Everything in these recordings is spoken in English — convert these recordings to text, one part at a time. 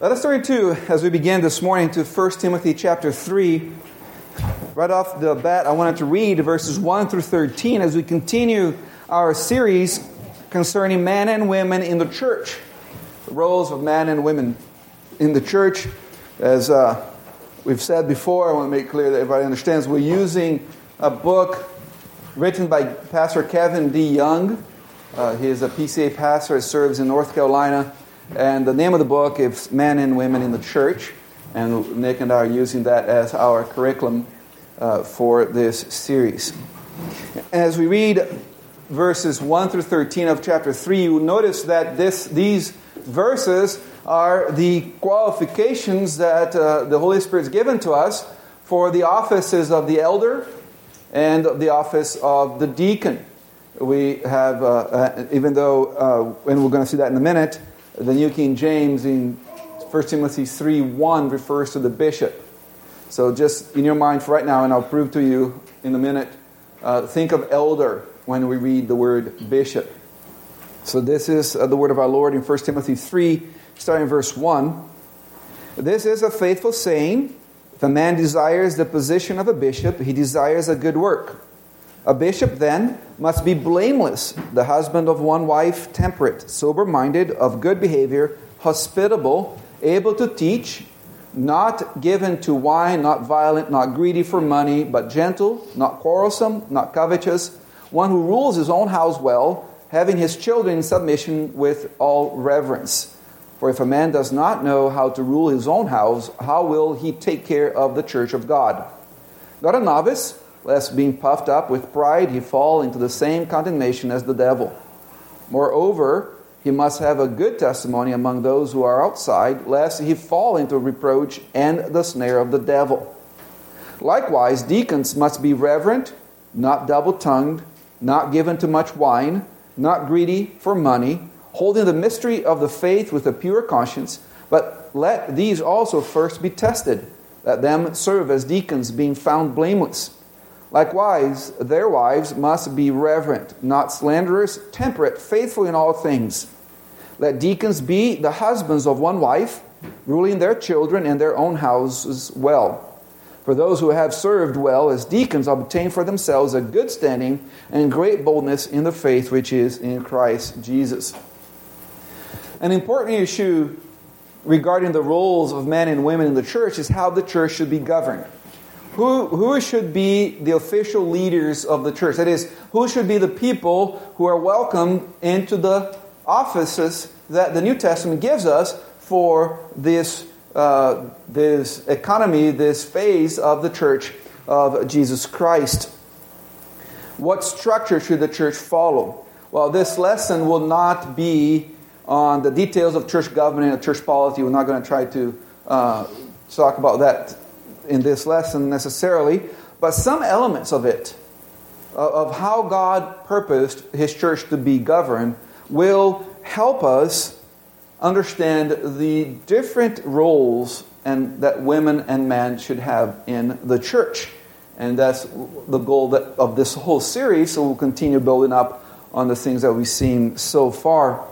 Let us turn to, as we begin this morning, to 1 Timothy chapter 3. Right off the bat, I wanted to read verses 1 through 13 as we continue our series concerning men and women in the church. The roles of men and women in the church. As uh, we've said before, I want to make clear that everybody understands, we're using a book written by Pastor Kevin DeYoung. Uh, he is a PCA pastor, serves in North Carolina. And the name of the book is Men and Women in the Church. And Nick and I are using that as our curriculum uh, for this series. As we read verses 1 through 13 of chapter 3, you notice that this, these verses are the qualifications that uh, the Holy Spirit has given to us for the offices of the elder and the office of the deacon. We have, uh, uh even though, uh, and we're going to see that in a minute, the New King James in 1 Timothy 3 1 refers to the bishop. So just in your mind for right now, and I'll prove to you in a minute, uh, think of elder when we read the word bishop. So this is uh, the word of our Lord in 1 Timothy 3, starting verse 1. This is a faithful saying. If a man desires the position of a bishop, he desires a good work. A bishop, then, must be blameless, the husband of one wife, temperate, sober minded, of good behavior, hospitable, able to teach, not given to wine, not violent, not greedy for money, but gentle, not quarrelsome, not covetous, one who rules his own house well, having his children in submission with all reverence. For if a man does not know how to rule his own house, how will he take care of the church of God? Not a novice lest being puffed up with pride he fall into the same condemnation as the devil. Moreover, he must have a good testimony among those who are outside, lest he fall into reproach and the snare of the devil. Likewise, deacons must be reverent, not double tongued, not given to much wine, not greedy for money, holding the mystery of the faith with a pure conscience, but let these also first be tested. Let them serve as deacons, being found blameless. Likewise, their wives must be reverent, not slanderers, temperate, faithful in all things. Let deacons be the husbands of one wife, ruling their children and their own houses well. For those who have served well as deacons obtain for themselves a good standing and great boldness in the faith which is in Christ Jesus. An important issue regarding the roles of men and women in the church is how the church should be governed who, who should be the official leaders of the church? That is, who should be the people who are welcomed into the offices that the New Testament gives us for this, uh, this economy, this phase of the church of Jesus Christ? What structure should the church follow? Well, this lesson will not be on the details of church government and church polity. We're not going to try to uh, talk about that in this lesson necessarily, but some elements of it, uh, of how God purposed His church to be governed, will help us understand the different roles and that women and men should have in the church. And that's the goal that, of this whole series, so we'll continue building up on the things that we've seen so far.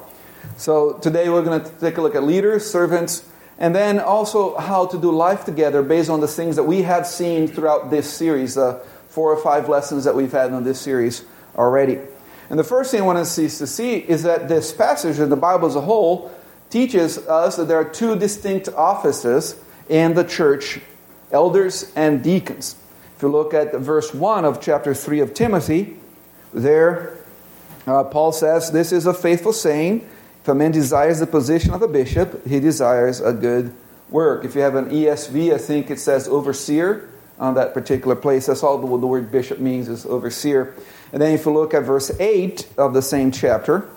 So today we're going to take a look at leaders, servants, and then also how to do life together based on the things that we have seen throughout this series, the four or five lessons that we've had on this series already. And the first thing I want us to see is that this passage in the Bible as a whole teaches us that there are two distinct offices in the church elders and deacons. If you look at verse 1 of chapter 3 of Timothy, there uh, Paul says, This is a faithful saying if a man desires the position of a bishop, he desires a good work. If you have an ESV, I think it says overseer on that particular place. That's all the, the word bishop means is overseer. And then if you look at verse 8 of the same chapter,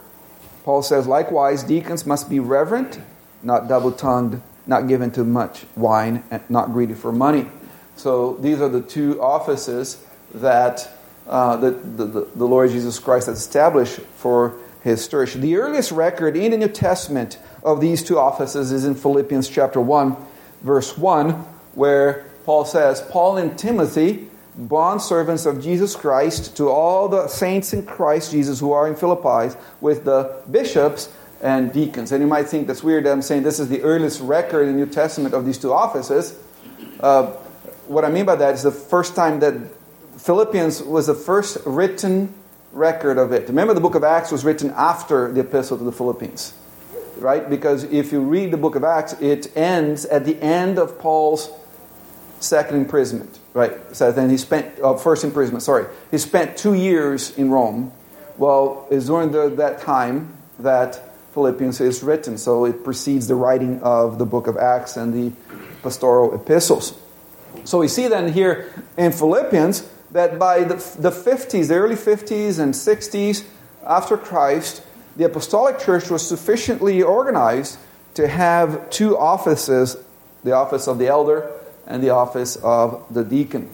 Paul says, Likewise, deacons must be reverent, not double tongued, not given to much wine, and not greedy for money. So these are the two offices that uh, the, the, the Lord Jesus Christ has established for his church. The earliest record in the New Testament of these two offices is in Philippians chapter 1, verse 1, where Paul says, Paul and Timothy, bond servants of Jesus Christ, to all the saints in Christ Jesus who are in Philippi, with the bishops and deacons. And you might think that's weird that I'm saying this is the earliest record in the New Testament of these two offices. Uh, what I mean by that is the first time that Philippians was the first written record of it. Remember, the book of Acts was written after the epistle to the Philippians, right? Because if you read the book of Acts, it ends at the end of Paul's second imprisonment, right? So then he spent, uh, first imprisonment, sorry. He spent two years in Rome. Well, it's during the, that time that Philippians is written, so it precedes the writing of the book of Acts and the pastoral epistles. So we see then here in Philippians that by the, the 50s, the early 50s and 60s after Christ, the apostolic church was sufficiently organized to have two offices the office of the elder and the office of the deacon.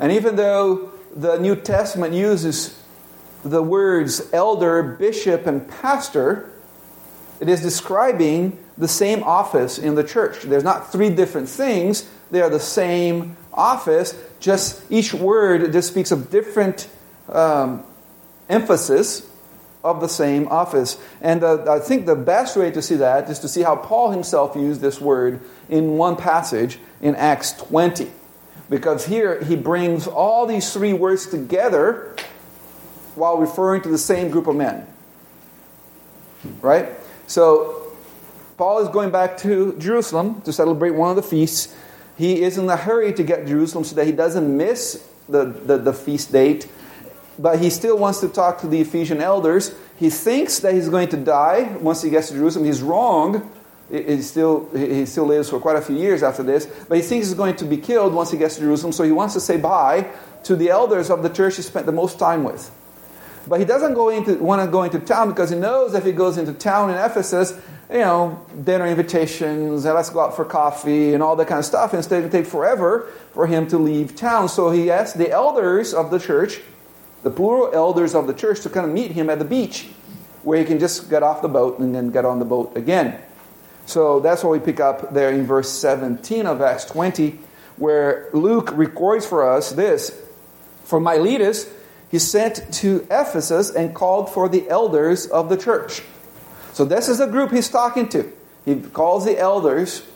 And even though the New Testament uses the words elder, bishop, and pastor, it is describing the same office in the church. There's not three different things, they are the same office, just each word just speaks of different um, emphasis of the same office. And uh, I think the best way to see that is to see how Paul himself used this word in one passage in Acts 20. Because here he brings all these three words together while referring to the same group of men. Right? So, Paul is going back to Jerusalem to celebrate one of the feasts. He is in a hurry to get Jerusalem so that he doesn't miss the, the, the feast date. But he still wants to talk to the Ephesian elders. He thinks that he's going to die once he gets to Jerusalem. He's wrong. He still, he still lives for quite a few years after this. But he thinks he's going to be killed once he gets to Jerusalem. So he wants to say bye to the elders of the church he spent the most time with. But he doesn't go into, want to go into town because he knows if he goes into town in Ephesus, you know, dinner invitations, and let's go out for coffee and all that kind of stuff. Instead, it would take forever for him to leave town. So he asked the elders of the church, the plural elders of the church, to kind of meet him at the beach where he can just get off the boat and then get on the boat again. So that's what we pick up there in verse 17 of Acts 20, where Luke records for us this For Miletus, he sent to Ephesus and called for the elders of the church. So this is the group he's talking to. He calls the elders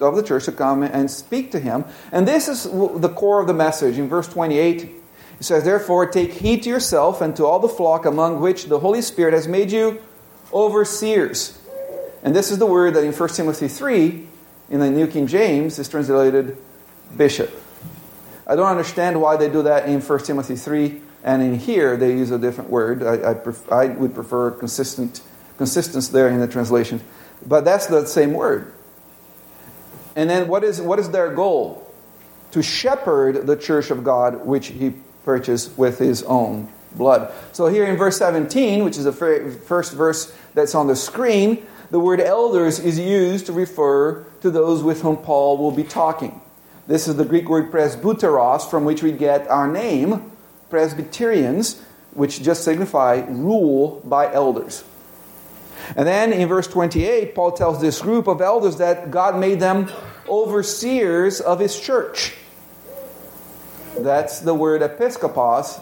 of the church to come and speak to him. And this is the core of the message. In verse 28, he says, Therefore, take heed to yourself and to all the flock among which the Holy Spirit has made you overseers. And this is the word that in 1 Timothy 3, in the New King James, is translated bishop. I don't understand why they do that in 1 Timothy 3 and in here, they use a different word. I, I, pref- I would prefer consistent, consistency there in the translation. But that's the same word. And then what is, what is their goal? To shepherd the church of God, which he purchased with his own blood. So here in verse 17, which is the first verse that's on the screen, the word elders is used to refer to those with whom Paul will be talking. This is the Greek word presbyteros, from which we get our name, Presbyterians, which just signify rule by elders. And then in verse 28, Paul tells this group of elders that God made them overseers of his church. That's the word episkopos,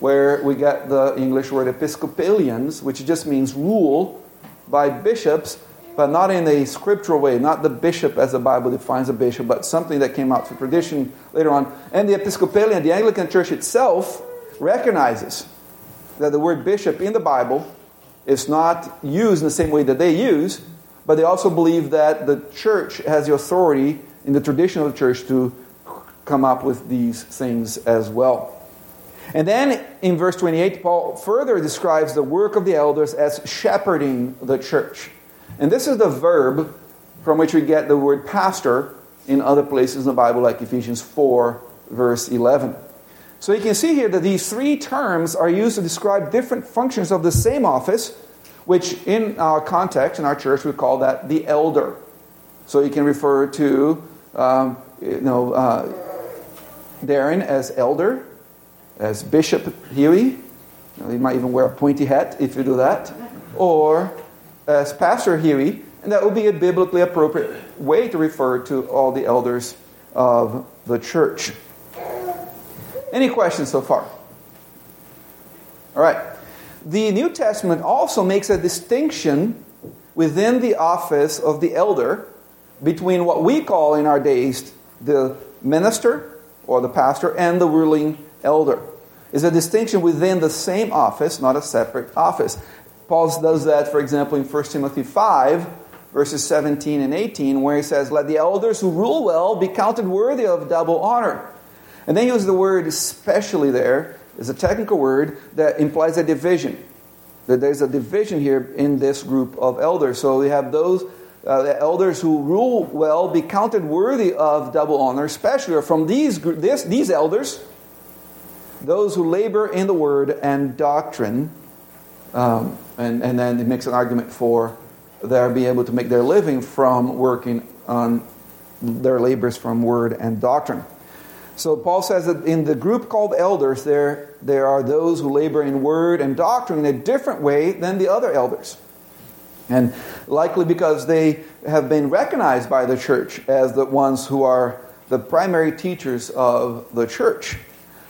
where we get the English word episcopalians, which just means rule by bishops, but not in a scriptural way, not the bishop as the Bible defines a bishop, but something that came out through tradition later on. And the Episcopalian, the Anglican Church itself, recognizes that the word bishop in the Bible is not used in the same way that they use, but they also believe that the church has the authority in the tradition of the church to come up with these things as well. And then in verse 28, Paul further describes the work of the elders as shepherding the church. And this is the verb from which we get the word pastor in other places in the Bible, like Ephesians 4, verse 11. So you can see here that these three terms are used to describe different functions of the same office, which in our context, in our church, we call that the elder. So you can refer to, um, you know, uh, Darren as elder, as Bishop Huey. You, know, you might even wear a pointy hat if you do that. Or as Pastor Huey, and that would be a biblically appropriate way to refer to all the elders of the church. Any questions so far? All right. the New Testament also makes a distinction within the office of the elder between what we call in our days the minister or the pastor and the ruling elder. Is a distinction within the same office, not a separate office. Paul does that, for example, in 1 Timothy 5, verses 17 and 18, where he says, Let the elders who rule well be counted worthy of double honor. And then he uses the word especially there. is a technical word that implies a division. That there's a division here in this group of elders. So we have those uh, the elders who rule well be counted worthy of double honor, especially from these, this, these elders, those who labor in the word and doctrine. Um, and, and then it makes an argument for their being able to make their living from working on their labors from word and doctrine. So Paul says that in the group called elders, there, there are those who labor in word and doctrine in a different way than the other elders. And likely because they have been recognized by the church as the ones who are the primary teachers of the church.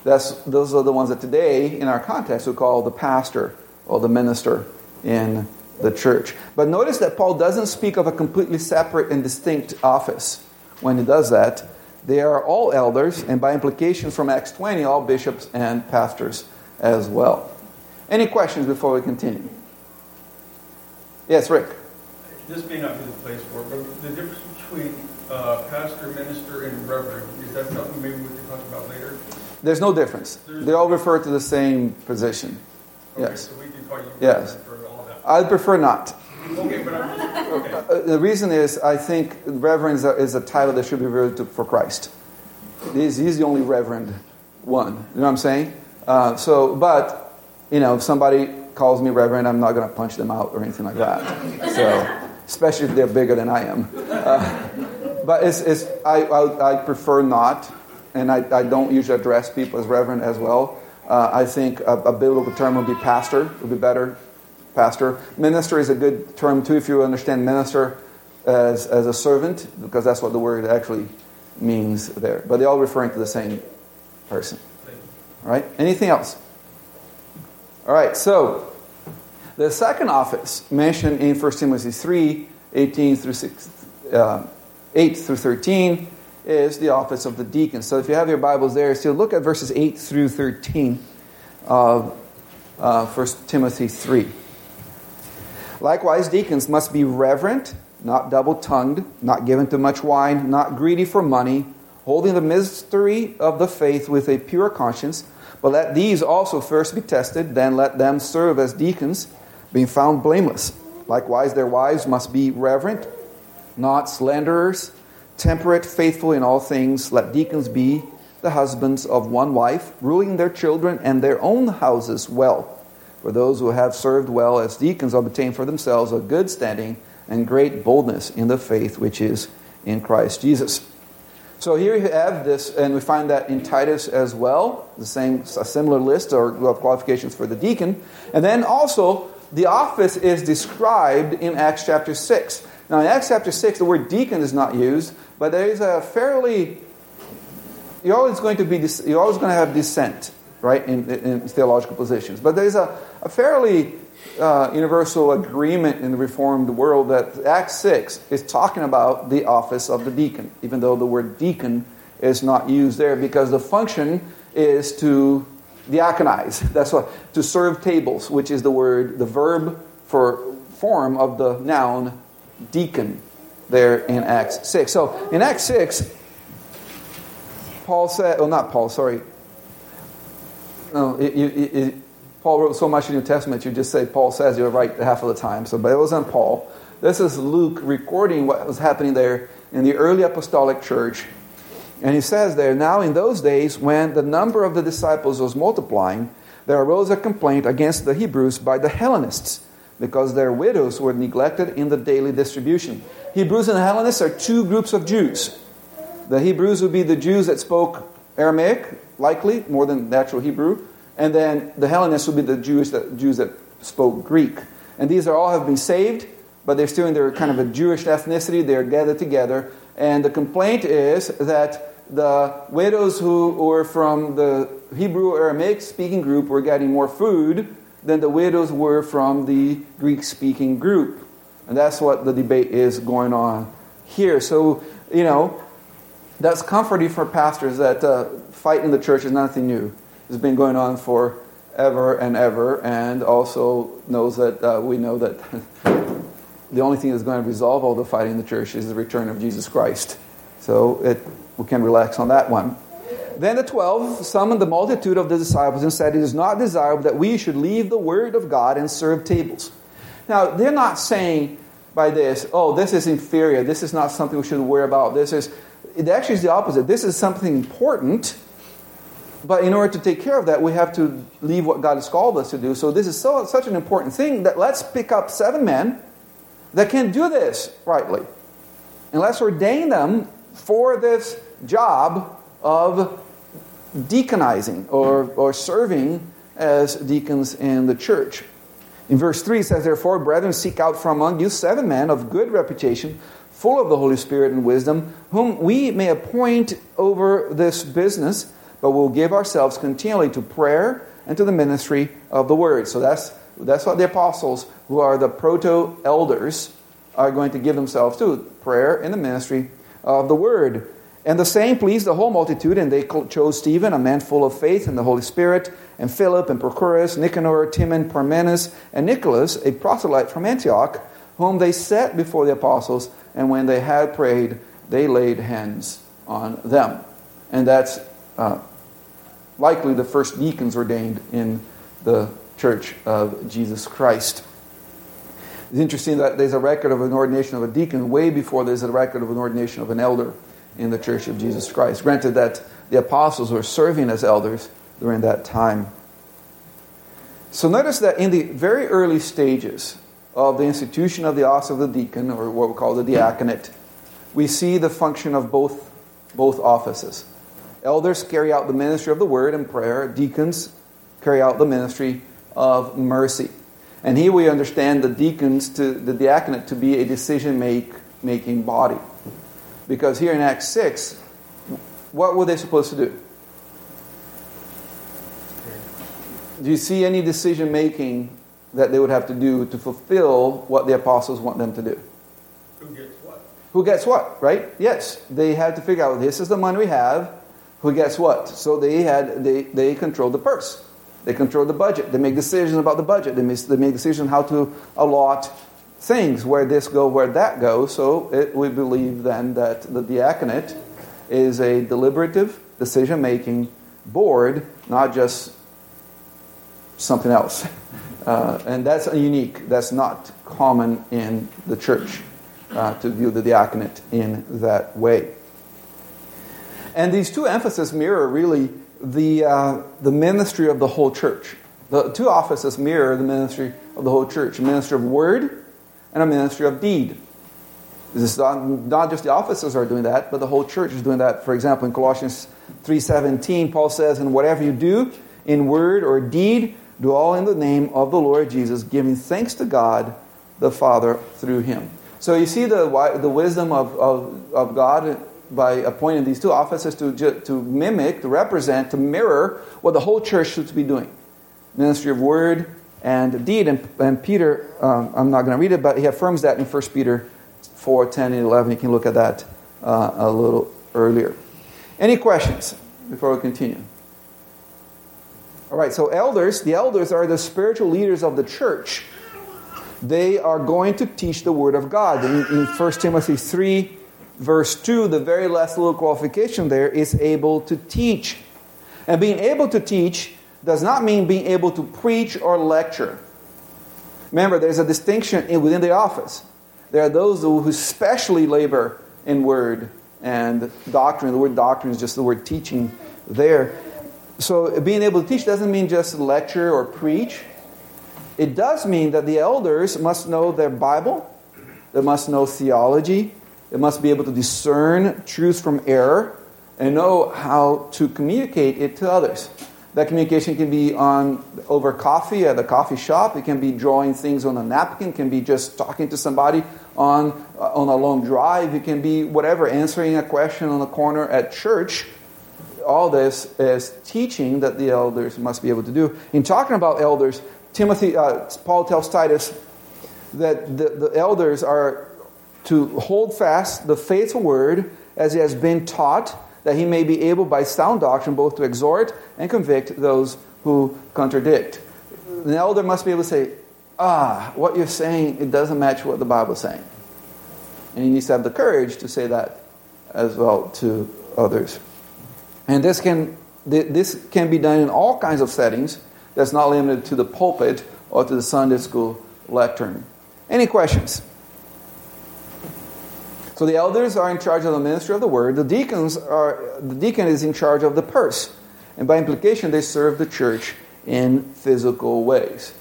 That's, those are the ones that today, in our context, we call the pastor or the minister in the church. But notice that Paul doesn't speak of a completely separate and distinct office when he does that. They are all elders, and by implication from Acts 20, all bishops and pastors as well. Any questions before we continue? Yes, Rick. This may not be the place for it, but the difference between uh, pastor, minister, and reverend, is that something maybe we can talk about later? There's no difference. There's they all refer to the same position. Okay, yes. So we can call you yes. for all that. I'd prefer not. Okay, but okay. Uh, the reason is I think reverend is a, is a title that should be reserved for Christ. He's, he's the only reverend one. You know what I'm saying? Uh, so, but, you know, if somebody calls me reverend, I'm not going to punch them out or anything like that. So, especially if they're bigger than I am. Uh, but it's, it's, I, I, I, prefer not, and I, I don't usually address people as reverend as well. Uh, I think a, a biblical term would be pastor, would be better. Pastor. Minister is a good term too if you understand minister as, as a servant, because that's what the word actually means there. But they're all referring to the same person. All right? Anything else? All right, so the second office mentioned in 1 Timothy 3 18 through 6, uh, 8 through 13 is the office of the deacon. So if you have your Bibles there, so look at verses 8 through 13 of uh, 1 Timothy 3. Likewise, deacons must be reverent, not double tongued, not given to much wine, not greedy for money, holding the mystery of the faith with a pure conscience but let these also first be tested, then let them serve as deacons, being found blameless. Likewise, their wives must be reverent, not slanderers, temperate, faithful in all things. Let deacons be the husbands of one wife, ruling their children and their own houses well. For those who have served well as deacons obtain for themselves a good standing and great boldness in the faith which is in Christ Jesus. So here you have this, and we find that in Titus as well, the same, a similar list or of qualifications for the deacon. And then also, the office is described in Acts chapter 6. Now, in Acts chapter 6, the word deacon is not used, but there is a fairly, you're always going to be, you're always going to have dissent, right, in, in theological positions. But there's a, a fairly uh, universal agreement in the Reformed world that Acts 6 is talking about the office of the deacon, even though the word deacon is not used there because the function is to diaconize. That's what, to serve tables, which is the word, the verb for form of the noun deacon there in Acts 6. So in Acts 6, Paul said, well, not Paul, sorry. No, it, it, it, Paul wrote so much in the New Testament, you just say Paul says you're right half of the time. So, but it wasn't Paul. This is Luke recording what was happening there in the early apostolic church. And he says there, now in those days when the number of the disciples was multiplying, there arose a complaint against the Hebrews by the Hellenists because their widows were neglected in the daily distribution. Hebrews and Hellenists are two groups of Jews. The Hebrews would be the Jews that spoke Aramaic, likely, more than natural Hebrew. And then the Hellenists would be the Jews that, Jews that spoke Greek. And these are all have been saved, but they're still in their kind of a Jewish ethnicity. They're gathered together. And the complaint is that the widows who were from the Hebrew Aramaic speaking group were getting more food than the widows were from the Greek speaking group. And that's what the debate is going on here. So, you know, that's comforting for pastors that uh, the church is nothing new. It's been going on for ever and ever, and also knows that uh, we know that the only thing that's going to resolve all the fighting in the church is the return of Jesus Christ. So it, we can relax on that one. Then the twelve summoned the multitude of the disciples and said, It is not desirable that we should leave the word of God and serve tables. Now, they're not saying by this, oh, this is inferior, this is not something we should worry about, this is, it actually is the opposite. This is something important, but in order to take care of that, we have to leave what God has called us to do. So this is so, such an important thing that let's pick up seven men that can do this rightly. And let's ordain them for this job of deaconizing or, or serving as deacons in the church. In verse 3 it says, Therefore, brethren, seek out from among you seven men of good reputation, full of the Holy Spirit and wisdom, whom we may appoint over this business, but we'll give ourselves continually to prayer and to the ministry of the word. So that's, that's what the apostles, who are the proto elders, are going to give themselves to prayer and the ministry of the word. And the same pleased the whole multitude, and they chose Stephen, a man full of faith and the Holy Spirit, and Philip, and Prochorus, Nicanor, Timon, Parmenas, and Nicholas, a proselyte from Antioch, whom they set before the apostles, and when they had prayed, they laid hands on them. And that's uh, likely the first deacons ordained in the church of Jesus Christ. It's interesting that there's a record of an ordination of a deacon way before there's a record of an ordination of an elder in the church of Jesus Christ. Granted that the apostles were serving as elders during that time. So notice that in the very early stages of the institution of the office of the deacon, or what we call the diaconate, we see the function of both, both offices. Elders carry out the ministry of the word and prayer, deacons carry out the ministry of mercy. And here we understand the deacons to the diaconate to be a decision make, making body. Because here in Acts 6, what were they supposed to do? Do you see any decision making that they would have to do to fulfill what the apostles want them to do? Who gets what? Who gets what, right? Yes, they had to figure out this is the money we have. Who guess what? So they had they they controlled the purse. They control the budget. They make decisions about the budget. They make, they decisions how to allot things, where this go, where that goes. So it, we believe then that the diaconate is a deliberative, decision making board, not just something else. Uh, and that's unique. That's not common in the church uh, to view the diaconate in that way. And these two emphases mirror really the, uh, the ministry of the whole church. The two offices mirror the ministry of the whole church a ministry of word and a ministry of deed. This is not, not just the offices are doing that, but the whole church is doing that. For example, in Colossians 3.17, Paul says, And whatever you do, in word or deed, do all in the name of the Lord Jesus, giving thanks to God the Father through him. So you see the, the wisdom of, of, of God by appointing these two offices to, to mimic, to represent, to mirror what the whole church should be doing ministry of word and deed. And, and Peter, um, I'm not going to read it, but he affirms that in 1 Peter 4 10 and 11. You can look at that uh, a little earlier. Any questions before we continue? All right, so elders, the elders are the spiritual leaders of the church. They are going to teach the Word of God. In, in 1 Timothy 3, verse 2, the very last little qualification there is able to teach. And being able to teach does not mean being able to preach or lecture. Remember, there's a distinction within the office. There are those who specially labor in word and doctrine. The word doctrine is just the word teaching there. So, being able to teach doesn't mean just lecture or preach. It does mean that the elders must know their Bible, they must know theology, they must be able to discern truth from error, and know how to communicate it to others. That communication can be on over coffee at a coffee shop. It can be drawing things on a napkin. It can be just talking to somebody on uh, on a long drive. It can be whatever, answering a question on the corner at church. All this is teaching that the elders must be able to do. In talking about elders, Timothy, uh, Paul tells Titus that the, the elders are to hold fast the faithful word as he has been taught, that he may be able by sound doctrine both to exhort and convict those who contradict. The elder must be able to say, ah, what you're saying, it doesn't match what the Bible's saying. And he needs to have the courage to say that as well to others. And this can, this can be done in all kinds of settings. That's not limited to the pulpit or to the Sunday school lectern. Any questions? So the elders are in charge of the ministry of the word. The deacons are the deacon is in charge of the purse, and by implication, they serve the church in physical ways.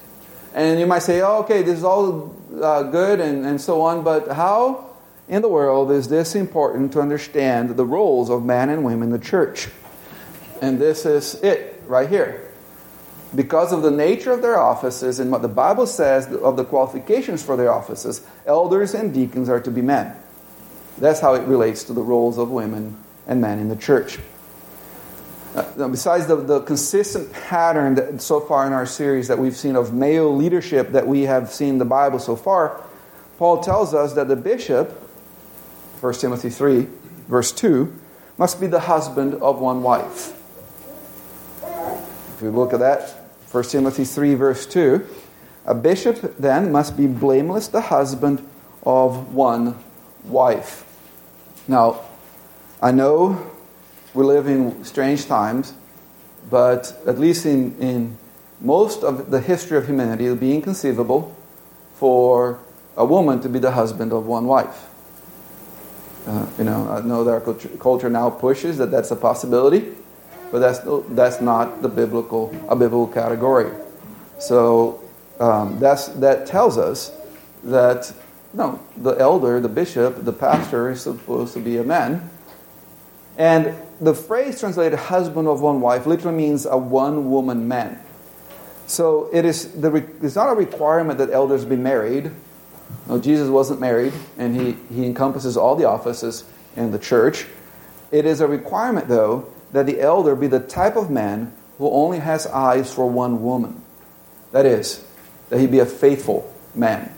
And you might say, oh, okay, this is all uh, good and, and so on, but how in the world is this important to understand the roles of man and women in the church? And this is it right here. Because of the nature of their offices and what the Bible says of the qualifications for their offices, elders and deacons are to be men. That's how it relates to the roles of women and men in the church. Uh, besides the, the consistent pattern that so far in our series that we've seen of male leadership that we have seen in the Bible so far, Paul tells us that the bishop, 1 Timothy 3, verse 2, must be the husband of one wife. If we look at that, 1 Timothy 3, verse 2, a bishop then must be blameless, the husband of one wife. Now, I know we live in strange times, but at least in, in most of the history of humanity, it would be inconceivable for a woman to be the husband of one wife. Uh, you know, I know that our culture now pushes that that's a possibility, but that's that's not the biblical a biblical category. So um, that's that tells us that no, the elder, the bishop, the pastor is supposed to be a man, and the phrase translated husband of one wife literally means a one woman man. So it is the, it's not a requirement that elders be married. No, Jesus wasn't married, and he, he encompasses all the offices in the church. It is a requirement, though, that the elder be the type of man who only has eyes for one woman. That is, that he be a faithful man.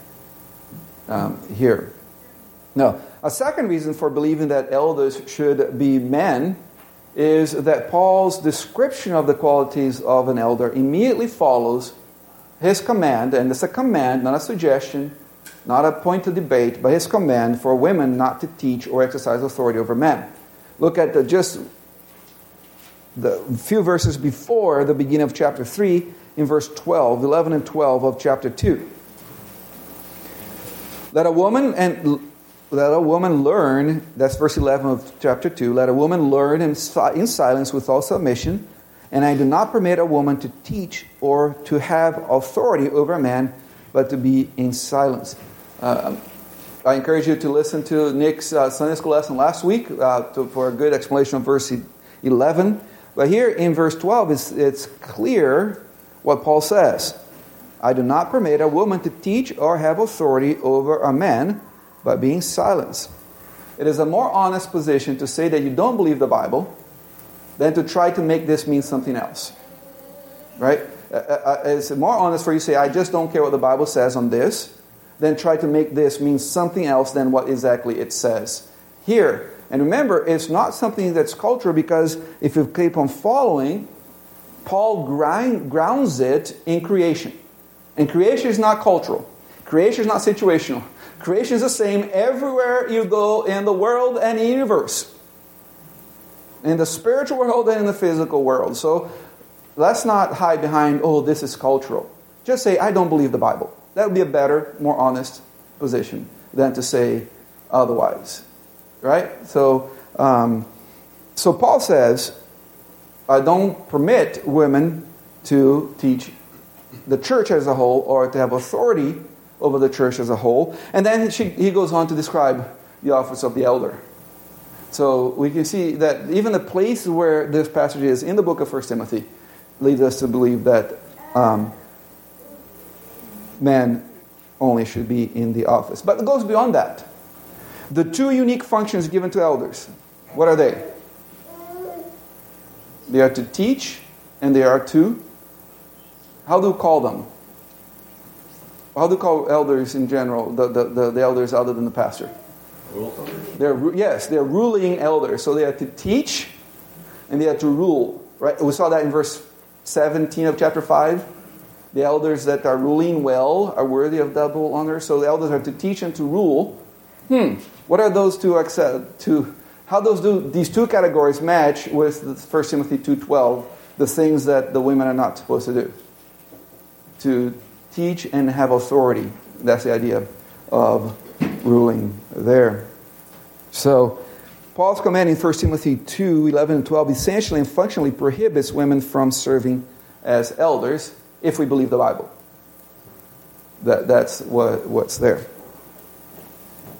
Um, here. Now, a second reason for believing that elders should be men is that Paul's description of the qualities of an elder immediately follows his command, and it's a command, not a suggestion, not a point to debate, but his command for women not to teach or exercise authority over men. Look at the, just the few verses before the beginning of chapter 3, in verse 12, 11 and 12 of chapter 2. Let a woman and let a woman learn, that's verse 11 of chapter 2. Let a woman learn in, in silence with all submission. And I do not permit a woman to teach or to have authority over a man, but to be in silence. Uh, I encourage you to listen to Nick's uh, Sunday school lesson last week uh, to, for a good explanation of verse 11. But here in verse 12, it's, it's clear what Paul says I do not permit a woman to teach or have authority over a man by being silenced. It is a more honest position to say that you don't believe the Bible than to try to make this mean something else. Right? Uh, uh, uh, it's more honest for you to say, I just don't care what the Bible says on this, than try to make this mean something else than what exactly it says here. And remember, it's not something that's cultural because if you keep on following, Paul grounds it in creation. And creation is not cultural, creation is not situational. Creation is the same everywhere you go in the world and universe. In the spiritual world and in the physical world. So let's not hide behind, oh, this is cultural. Just say, I don't believe the Bible. That would be a better, more honest position than to say otherwise. Right? So, um, so Paul says, I don't permit women to teach the church as a whole or to have authority over the church as a whole. And then she, he goes on to describe the office of the elder. So we can see that even the place where this passage is in the book of 1 Timothy leads us to believe that um, men only should be in the office. But it goes beyond that. The two unique functions given to elders, what are they? They are to teach and they are to, how do you call them? How do you call elders in general, the, the, the, the elders other than the pastor? They're, yes, they're ruling elders. So they have to teach and they have to rule. Right? We saw that in verse 17 of chapter 5. The elders that are ruling well are worthy of double honor. So the elders are to teach and to rule. Hmm. What are those two accept, to how those do these two categories match with 1 Timothy 2:12, the things that the women are not supposed to do? To teach and have authority. That's the idea of ruling there. So Paul's command in 1 Timothy 2 11 and 12 essentially and functionally prohibits women from serving as elders if we believe the Bible. That, that's what, what's there.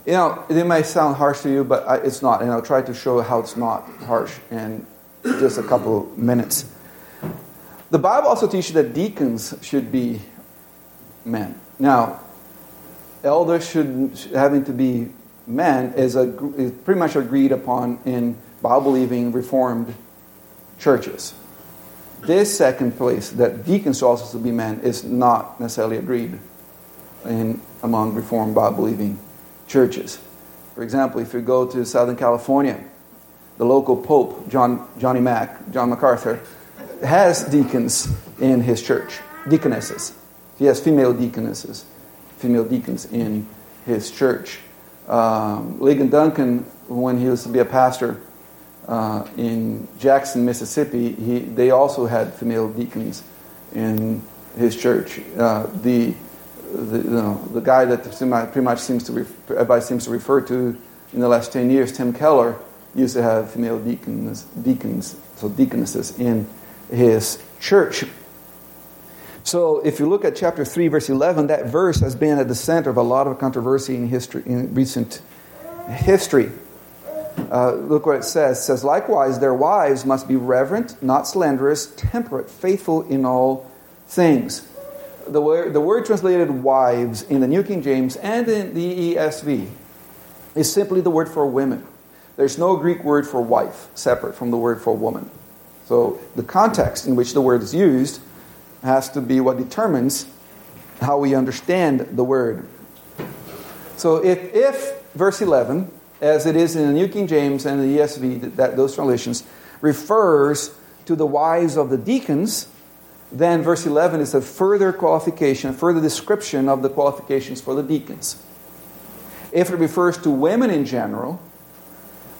You know, it may sound harsh to you, but I, it's not. And I'll try to show how it's not harsh in just a couple minutes. The Bible also teaches that deacons should be men. Now, elders should having to be men is, a, is pretty much agreed upon in Bible believing Reformed churches. This second place, that deacons also to be men, is not necessarily agreed in among Reformed Bible believing churches. For example, if you go to Southern California, the local Pope, John, Johnny Mack, John MacArthur, has deacons in his church, deaconesses. He has female deaconesses, female deacons in his church um, Ligon Duncan, when he used to be a pastor uh, in Jackson, Mississippi, he, they also had female deacons in his church. Uh, the, the, you know, the guy that pretty much seems to refer, everybody seems to refer to in the last 10 years, Tim Keller, used to have female deacons, deacons so deaconesses in his church. So if you look at chapter 3, verse 11, that verse has been at the center of a lot of controversy in history, in recent history. Uh, look what it says. It says, Likewise, their wives must be reverent, not slanderous, temperate, faithful in all things. The word, the word translated wives in the New King James and in the ESV is simply the word for women. There's no Greek word for wife separate from the word for woman. So the context in which the word is used has to be what determines how we understand the word. So if, if verse 11, as it is in the New King James and the ESV, that, those translations, refers to the wives of the deacons, then verse 11 is a further qualification, a further description of the qualifications for the deacons. If it refers to women in general,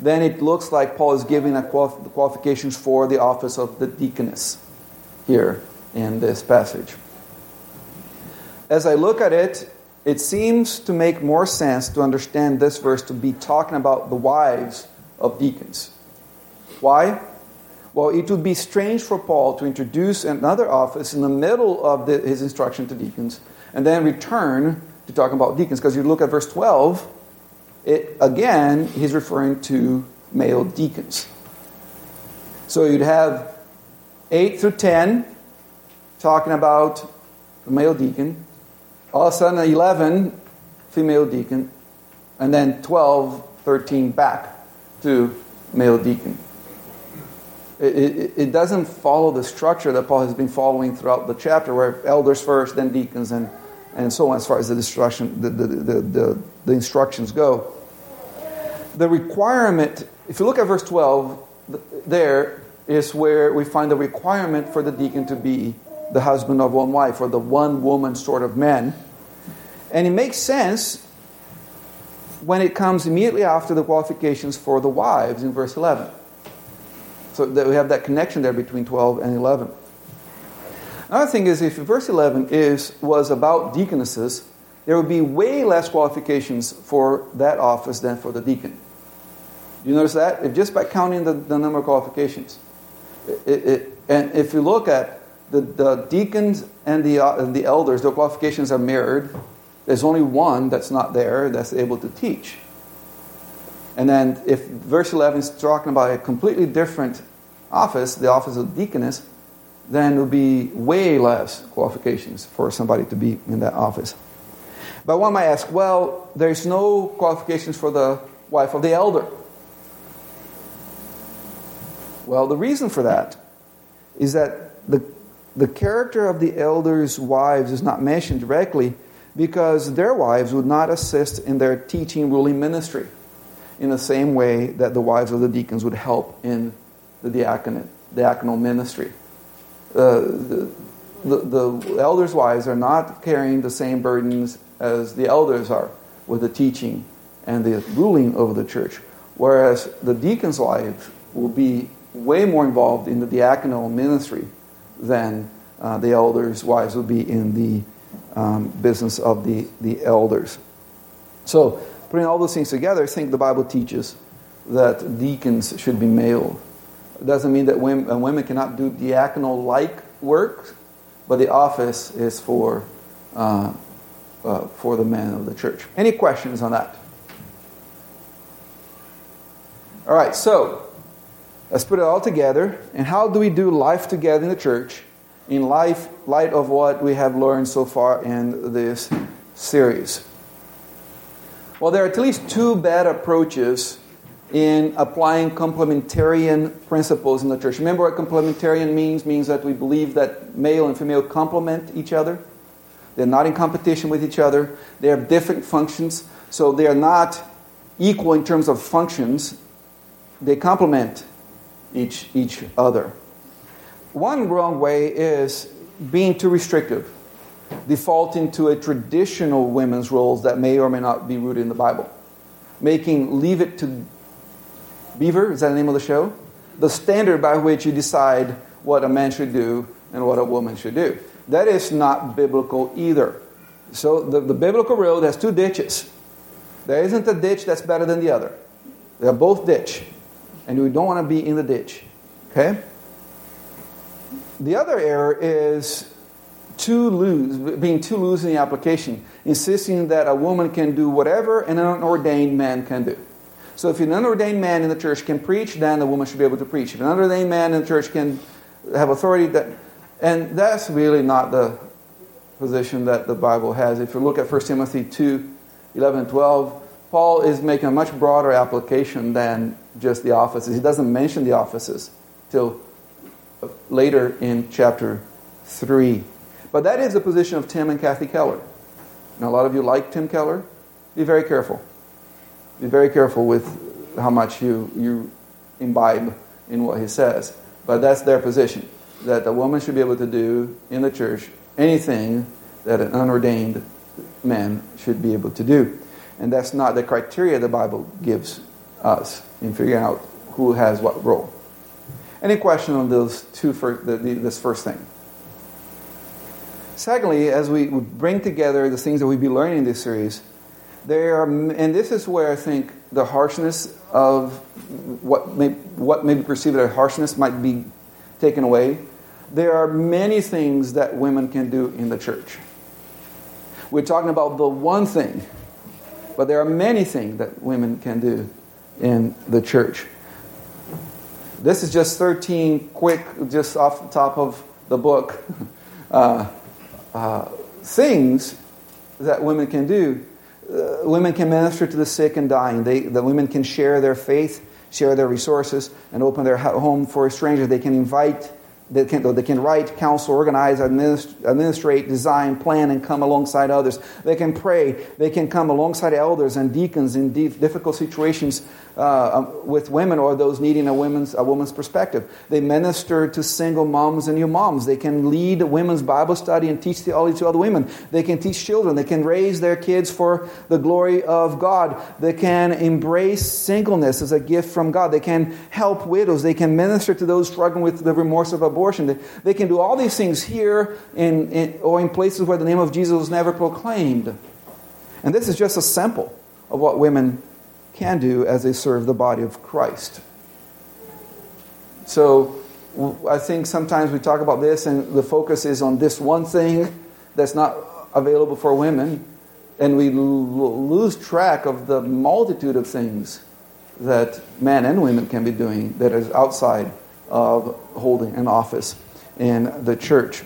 then it looks like Paul is giving the qualifications for the office of the deaconess here in this passage. As I look at it, it seems to make more sense to understand this verse to be talking about the wives of deacons. Why? Well, it would be strange for Paul to introduce another office in the middle of the, his instruction to deacons and then return to talking about deacons. Because you look at verse 12, it, again, he's referring to male deacons. So you'd have 8 through 10 talking about a male deacon. All of a sudden, 11 female deacon, and then 12, 13 back to male deacon. It, it, it, doesn't follow the structure that Paul has been following throughout the chapter, where elders first, then deacons, and, and so on, as far as the, instruction, the, the, the, the, the instructions go. The requirement, if you look at verse 12, there is where we find the requirement for the deacon to be the husband of one wife or the one woman sort of man. And it makes sense when it comes immediately after the qualifications for the wives in verse 11. So that we have that connection there between 12 and 11. Another thing is, if verse 11 is, was about deaconesses, there would be way less qualifications for that office than for the deacon. You notice that? If just by counting the, the number of qualifications. It, it, and if you look at the, the deacons and the, uh, the elders, their qualifications are mirrored. There's only one that's not there that's able to teach. And then if verse 11 is talking about a completely different office, the office of deaconess, then it would be way less qualifications for somebody to be in that office. But one might ask, well, there's no qualifications for the wife of the elder. Well, the reason for that is that the the character of the elders' wives is not mentioned directly, because their wives would not assist in their teaching, ruling ministry in the same way that the wives of the deacons would help in the diaconate, diaconal ministry. Uh, the, the, the elders' wives are not carrying the same burdens as the elders are with the teaching and the ruling over the church, whereas the deacon's wives will be way more involved in the diaconal ministry than uh, the elders' wives would be in the um, business of the, the elders. So, putting all those things together, I think the Bible teaches that deacons should be male. It doesn't mean that women, uh, women cannot do diaconal like work, but the office is for, uh, uh, for the men of the church. Any questions on that? All right, so let's put it all together. And how do we do life together in the church? in life, light of what we have learned so far in this series? Well, there are at least two bad approaches in applying complementarian principles in the church. Remember what complementarian means? Means that we believe that male and female complement each other. They're not in competition with each other. They have different functions, so they are not equal in terms of functions. They complement each, each other. One wrong way is being too restrictive, defaulting to a traditional women's roles that may or may not be rooted in the Bible, making leave it to Beaver, is that the name of the show? The standard by which you decide what a man should do and what a woman should do. That is not biblical either. So the, the biblical road has two ditches. There isn't a ditch that's better than the other. They're both ditch. And we don't want to be in the ditch. Okay? The other error is too loose, being too loose in the application, insisting that a woman can do whatever an unordained man can do. So if an unordained man in the church can preach, then the woman should be able to preach. If an unordained man in the church can have authority, that, and that's really not the position that the Bible has. If you look at 1 Timothy 2 11 and 12, Paul is making a much broader application than just the offices. He doesn't mention the offices till uh, later in chapter 3. But that is the position of Tim and Kathy Keller. Now, a lot of you like Tim Keller. Be very careful. Be very careful with how much you, you imbibe in what he says. But that's their position that a woman should be able to do in the church anything that an unordained man should be able to do. And that's not the criteria the Bible gives us in figuring out who has what role. Any question on those two first, the, the, this first thing? Secondly, as we bring together the things that we've been learning in this series, there are, and this is where I think the harshness of what may, what may be perceived as harshness might be taken away. There are many things that women can do in the church. We're talking about the one thing, but there are many things that women can do in the church. This is just 13 quick, just off the top of the book, uh, uh, things that women can do. Uh, women can minister to the sick and dying. They, the women can share their faith, share their resources, and open their home for a stranger. They can invite they can, they can write, counsel, organize, administrate, design, plan, and come alongside others. They can pray. They can come alongside elders and deacons in difficult situations uh, um, with women or those needing a woman's, a woman's perspective. They minister to single moms and new moms. They can lead women's Bible study and teach theology to other women. They can teach children. They can raise their kids for the glory of God. They can embrace singleness as a gift from God. They can help widows. They can minister to those struggling with the remorse of abortion. They, they can do all these things here in, in, or in places where the name of Jesus was never proclaimed. And this is just a sample of what women can do as they serve the body of Christ. So I think sometimes we talk about this and the focus is on this one thing that's not available for women, and we lose track of the multitude of things that men and women can be doing that is outside of holding an office in the church.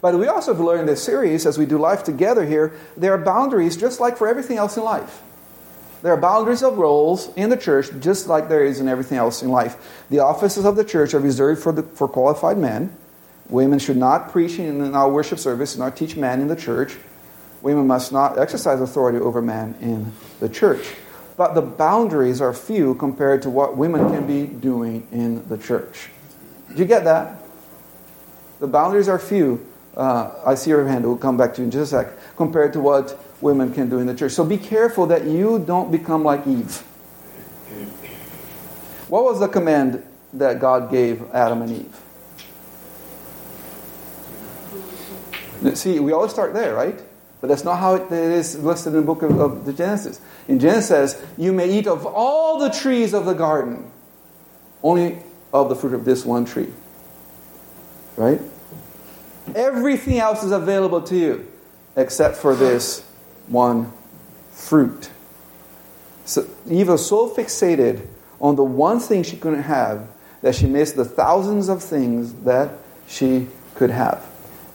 But we also have learned in this series, as we do life together here, there are boundaries just like for everything else in life. There are boundaries of roles in the church, just like there is in everything else in life. The offices of the church are reserved for, the, for qualified men. Women should not preach in our worship service not teach men in the church. women must not exercise authority over men in the church. But the boundaries are few compared to what women can be doing in the church. Do you get that? The boundaries are few. Uh, I see your hand. We'll come back to you in just a sec. Compared to what women can do in the church. So be careful that you don't become like Eve. What was the command that God gave Adam and Eve? See, we always start there, right? But that's not how it is listed in the book of, of the Genesis. In Genesis says, You may eat of all the trees of the garden, only of the fruit of this one tree. Right? Everything else is available to you except for this one fruit. So Eve was so fixated on the one thing she couldn't have that she missed the thousands of things that she could have.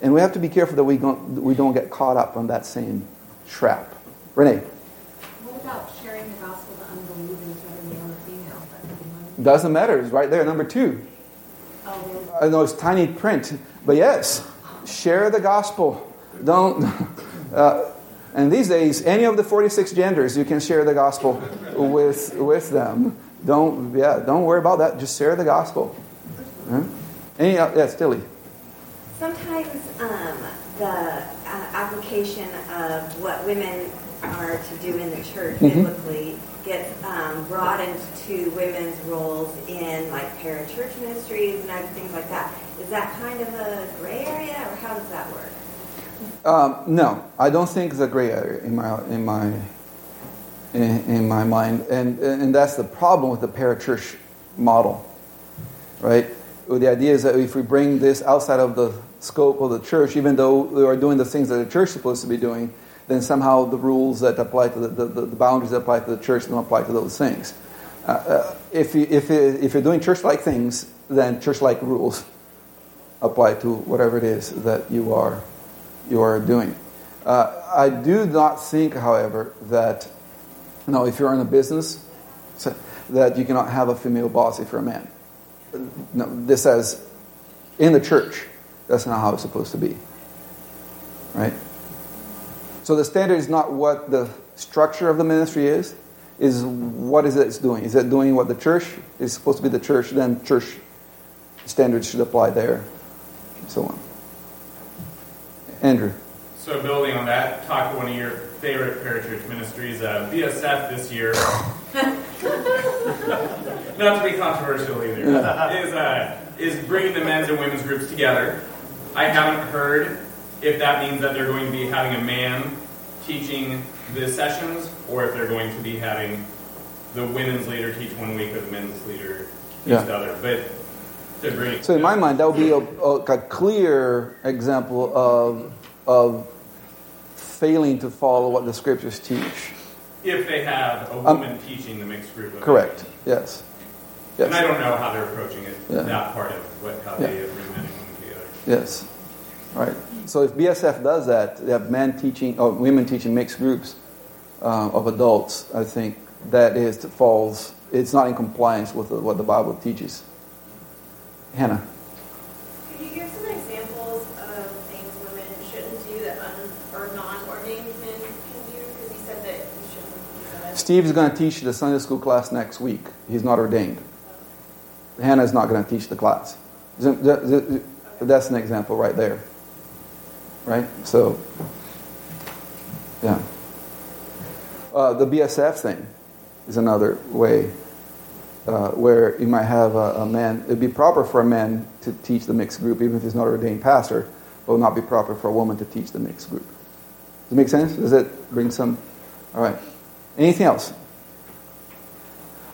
And we have to be careful that we don't, we don't get caught up on that same trap. Renee. What about sharing the gospel to unbelievers, whether male or female? Doesn't matter. It's right there, number two. Oh, I know it's tiny print, but yes, share the gospel. Don't. Uh, and these days, any of the 46 genders, you can share the gospel with, with them. Don't, yeah, don't worry about that. Just share the gospel. Huh? Any, uh, yes, Tilly. Sometimes um, the uh, application of what women are to do in the church Mhm. biblically gets um, broadened to women's roles in like parachurch ministries and other things like that. Is that kind of a gray area, or how does that work? Um, no, I don't think it's a gray area in my in my in, in my mind, and and that's the problem with the parachurch model, right? The idea is that if we bring this outside of the scope of the church, even though we are doing the things that the church is supposed to be doing, then somehow the rules that apply to the, the, the boundaries that apply to the church don't apply to those things. Uh, uh, if, you, if, you, if you're doing church-like things, then church-like rules apply to whatever it is that you are you are doing. Uh, I do not think, however, that you know, if you're in a business, so- that you cannot have a female boss if you're a man. No, this says in the church, that's not how it's supposed to be. Right? So the standard is not what the structure of the ministry is, is what is it it's doing. Is it doing what the church is supposed to be the church, then church standards should apply there, and so on. Andrew. So building on that, talk to one of your favorite parachurch ministries, uh, BSF this year. Not to be controversial either, is uh, is bringing the men's and women's groups together. I haven't heard if that means that they're going to be having a man teaching the sessions, or if they're going to be having the women's leader teach one week or the men's leader teach Yeah. the other. But to bring So in my mind, that would be a, a, a clear example of, of failing to follow what the scriptures teach. if they have a Um, woman teaching the mixed group. Of Correct. Yes. And I don't know how they're approaching it, Yeah. that part of what, how Yeah. they bring Yes. Right. So if BSF does that, they have men teaching or women teaching mixed groups uh, of adults. I think that is falls. It's not in compliance with what the Bible teaches. Hannah. Could you give some examples of things women shouldn't do that un- or non-ordained men can do? Because you said that you shouldn't do that. Steve is going to teach the Sunday school class next week. He's not ordained. Hannah is not going to teach the class. Th- th- th- That's an example right there. Right? So, yeah. Uh, the BSF thing is another way uh, where you might have a, a man. It'd be proper for a man to teach the mixed group, even if he's not an ordained pastor, but would not be proper for a woman to teach the mixed group. Does it make sense? Does it bring some? All right. Anything else?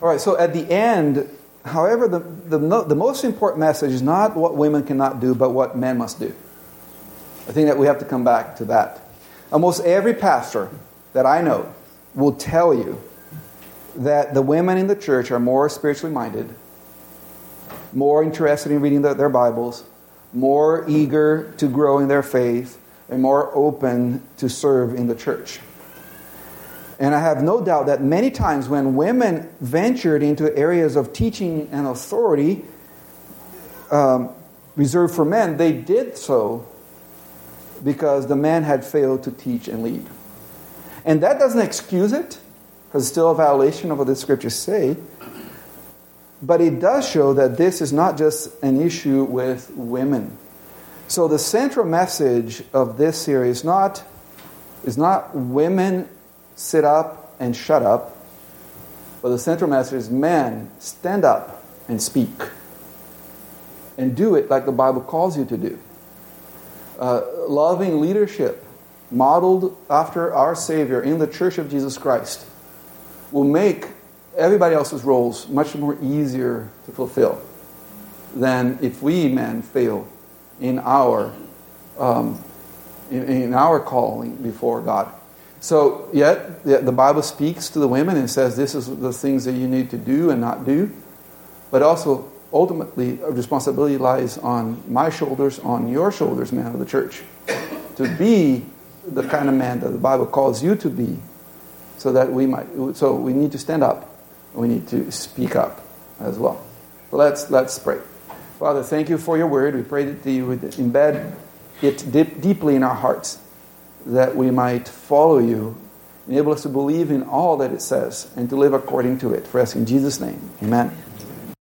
All right, so at the end, however, the, the, the most important message is not what women cannot do, but what men must do. I think that we have to come back to that. Almost every pastor that I know will tell you that the women in the church are more spiritually minded, more interested in reading the, their Bibles, more eager to grow in their faith, and more open to serve in the church. And I have no doubt that many times when women ventured into areas of teaching and authority um, reserved for men, they did so because the man had failed to teach and lead. And that doesn't excuse it, because it's still a violation of what the scriptures say. But it does show that this is not just an issue with women. So the central message of this series is not, is not women sit up and shut up, but the central message is men stand up and speak. And do it like the Bible calls you to do. Uh, loving leadership modeled after our Savior in the Church of Jesus Christ will make everybody else's roles much more easier to fulfill than if we men fail in our um, in, in, our calling before God. So, yet the, Bible speaks to the women and says this is the things that you need to do and not do, but also ultimately responsibility lies on my shoulders, on your shoulders, man of the church, to be the kind of man that the Bible calls you to be, so that we might. So we need to stand up. We need to speak up as well. let's let's pray. Father, thank you for your word. We pray that you would embed it deep, deeply in our hearts, that we might follow you, enable us to believe in all that it says, and to live according to it. For us in Jesus' name, Amen.